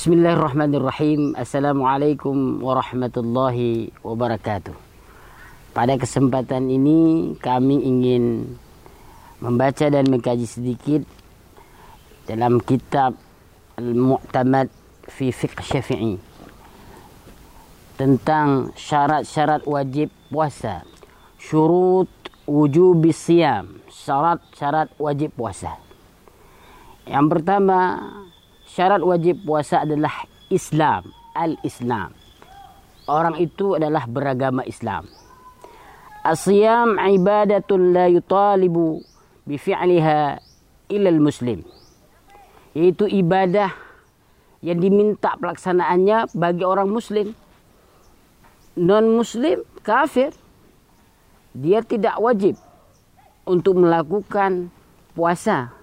Bismillahirrahmanirrahim. Assalamualaikum warahmatullahi wabarakatuh. Pada kesempatan ini kami ingin membaca dan mengkaji sedikit dalam kitab Al-Mu'tamad fi Fiqh Syafi'i tentang syarat-syarat wajib puasa. Syurut wujub siyam. Syarat-syarat wajib puasa. Yang pertama, syarat wajib puasa adalah Islam, al-Islam. Orang itu adalah beragama Islam. Asyam ibadatun la yutalibu bifi'liha ilal muslim. Yaitu ibadah yang diminta pelaksanaannya bagi orang muslim. Non muslim kafir. Dia tidak wajib untuk melakukan puasa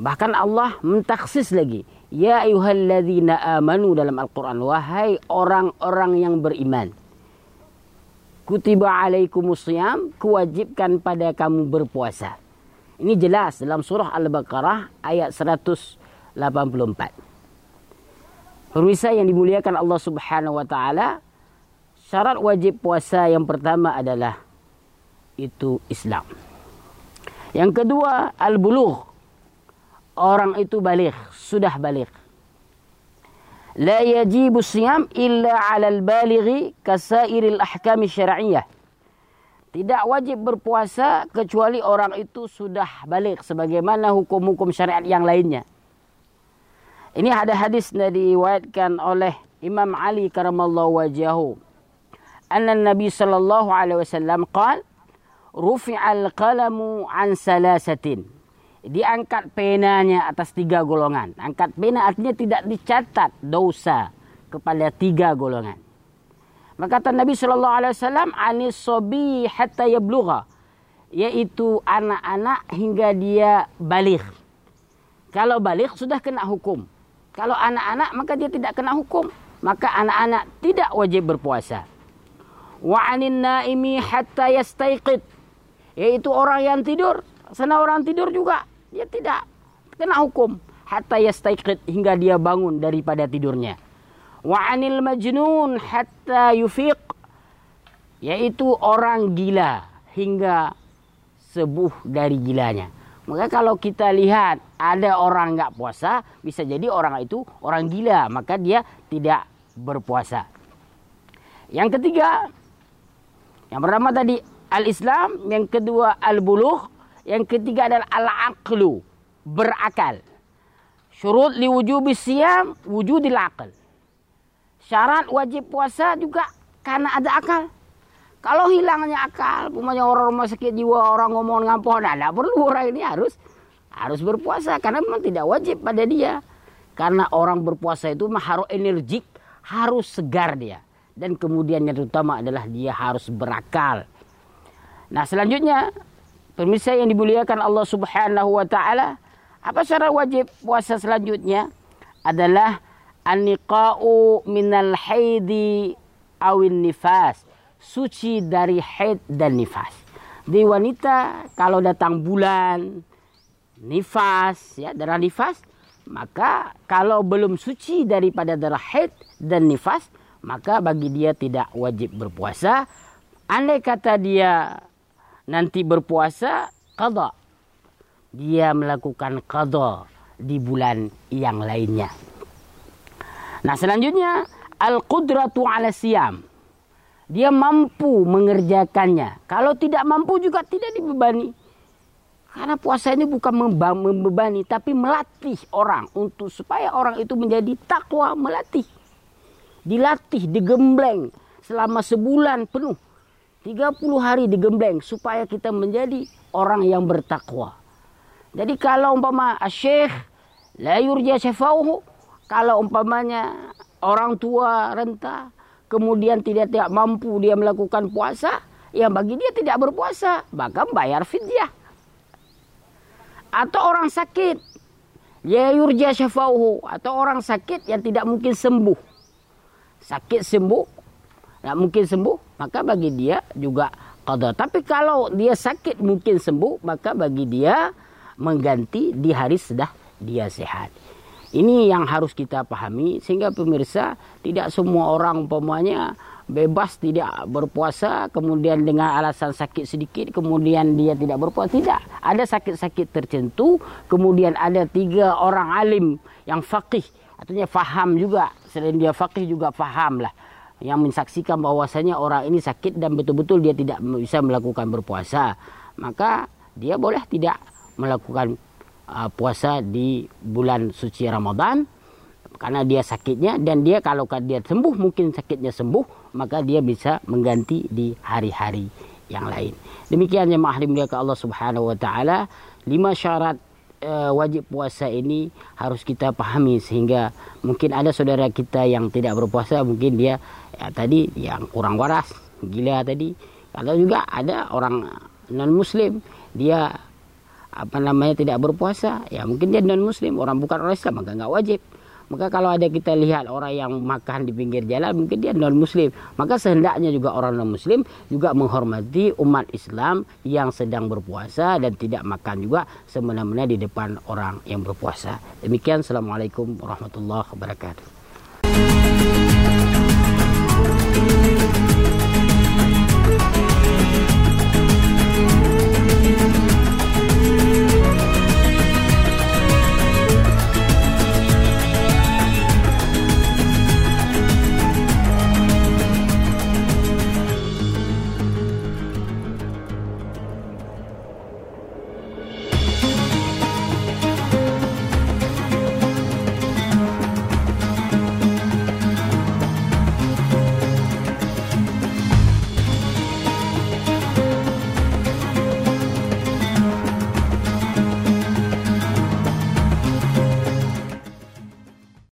Bahkan Allah mentaksis lagi. Ya ayuhalladzina amanu dalam Al-Quran. Wahai orang-orang yang beriman. Kutiba alaikumusiyam. Kewajibkan pada kamu berpuasa. Ini jelas dalam surah Al-Baqarah ayat 184. Pemirsa yang dimuliakan Allah Subhanahu wa taala, syarat wajib puasa yang pertama adalah itu Islam. Yang kedua, al-bulugh orang itu balik, sudah balik. La yajibu siyam illa 'alal balighi kasairil ahkam syar'iyyah. Tidak wajib berpuasa kecuali orang itu sudah balik sebagaimana hukum-hukum syariat yang lainnya. Ini ada hadis yang diriwayatkan oleh Imam Ali karamallahu wajahu. Anna Nabi sallallahu alaihi wasallam qala rufi'al qalamu an salasatin diangkat penanya atas tiga golongan. Angkat pena artinya tidak dicatat dosa kepada tiga golongan. Maka kata Nabi Shallallahu Alaihi Wasallam anis sobi hatta yablugha yaitu anak-anak hingga dia balik. Kalau balik sudah kena hukum. Kalau anak-anak maka dia tidak kena hukum. Maka anak-anak tidak wajib berpuasa. Wa anin naimi hatta yastaiqid yaitu orang yang tidur. Sana orang tidur juga dia tidak kena hukum hatta yastaiqid hingga dia bangun daripada tidurnya. Wa anil majnun hatta yufiq yaitu orang gila hingga sebuh dari gilanya. Maka kalau kita lihat ada orang nggak puasa, bisa jadi orang itu orang gila, maka dia tidak berpuasa. Yang ketiga, yang pertama tadi al-Islam, yang kedua al-buluh, yang ketiga adalah al-aqlu, berakal. Syurut li wujubi siyam, wujudil aql. Syarat wajib puasa juga karena ada akal. Kalau hilangnya akal, punya orang rumah sakit jiwa, orang ngomong ngampun, nah, tidak perlu orang ini harus harus berpuasa karena memang tidak wajib pada dia. Karena orang berpuasa itu harus energik, harus segar dia. Dan kemudian yang terutama adalah dia harus berakal. Nah selanjutnya Pemirsa yang dimuliakan Allah Subhanahu wa taala, apa syarat wajib puasa selanjutnya? Adalah aniqa'u minal haidi awin nifas. Suci dari haid dan nifas. Di wanita kalau datang bulan nifas ya darah nifas maka kalau belum suci daripada darah haid dan nifas maka bagi dia tidak wajib berpuasa andai kata dia nanti berpuasa qada. Dia melakukan qada di bulan yang lainnya. Nah, selanjutnya al-qudratu 'ala siyam. Dia mampu mengerjakannya. Kalau tidak mampu juga tidak dibebani. Karena puasa ini bukan membebani tapi melatih orang untuk supaya orang itu menjadi takwa melatih. Dilatih, digembleng selama sebulan penuh 30 hari digembleng supaya kita menjadi orang yang bertakwa. Jadi kalau umpama syekh la yurja syafauhu, kalau umpamanya orang tua renta kemudian tidak tidak mampu dia melakukan puasa, yang bagi dia tidak berpuasa, maka bayar fidyah. Atau orang sakit, ya yurja syafauhu, atau orang sakit yang tidak mungkin sembuh. Sakit sembuh, tidak mungkin sembuh, maka bagi dia juga qada. Tapi kalau dia sakit mungkin sembuh, maka bagi dia mengganti di hari sudah dia sehat. Ini yang harus kita pahami sehingga pemirsa tidak semua orang umpamanya bebas tidak berpuasa kemudian dengan alasan sakit sedikit kemudian dia tidak berpuasa tidak ada sakit-sakit tertentu kemudian ada tiga orang alim yang faqih artinya faham juga selain dia faqih juga faham lah yang mensaksikan bahwasanya orang ini sakit dan betul-betul dia tidak bisa melakukan berpuasa maka dia boleh tidak melakukan uh, puasa di bulan suci Ramadan karena dia sakitnya dan dia kalau dia sembuh mungkin sakitnya sembuh maka dia bisa mengganti di hari-hari yang lain. Demikian mahrim ke Allah Subhanahu wa taala lima syarat uh, wajib puasa ini harus kita pahami sehingga mungkin ada saudara kita yang tidak berpuasa mungkin dia ya, tadi yang kurang waras, gila tadi. Kalau juga ada orang non muslim dia apa namanya tidak berpuasa ya mungkin dia non muslim orang bukan orang Islam maka nggak wajib maka kalau ada kita lihat orang yang makan di pinggir jalan mungkin dia non muslim maka sehendaknya juga orang non muslim juga menghormati umat Islam yang sedang berpuasa dan tidak makan juga semena-mena di depan orang yang berpuasa. Demikian assalamualaikum warahmatullahi wabarakatuh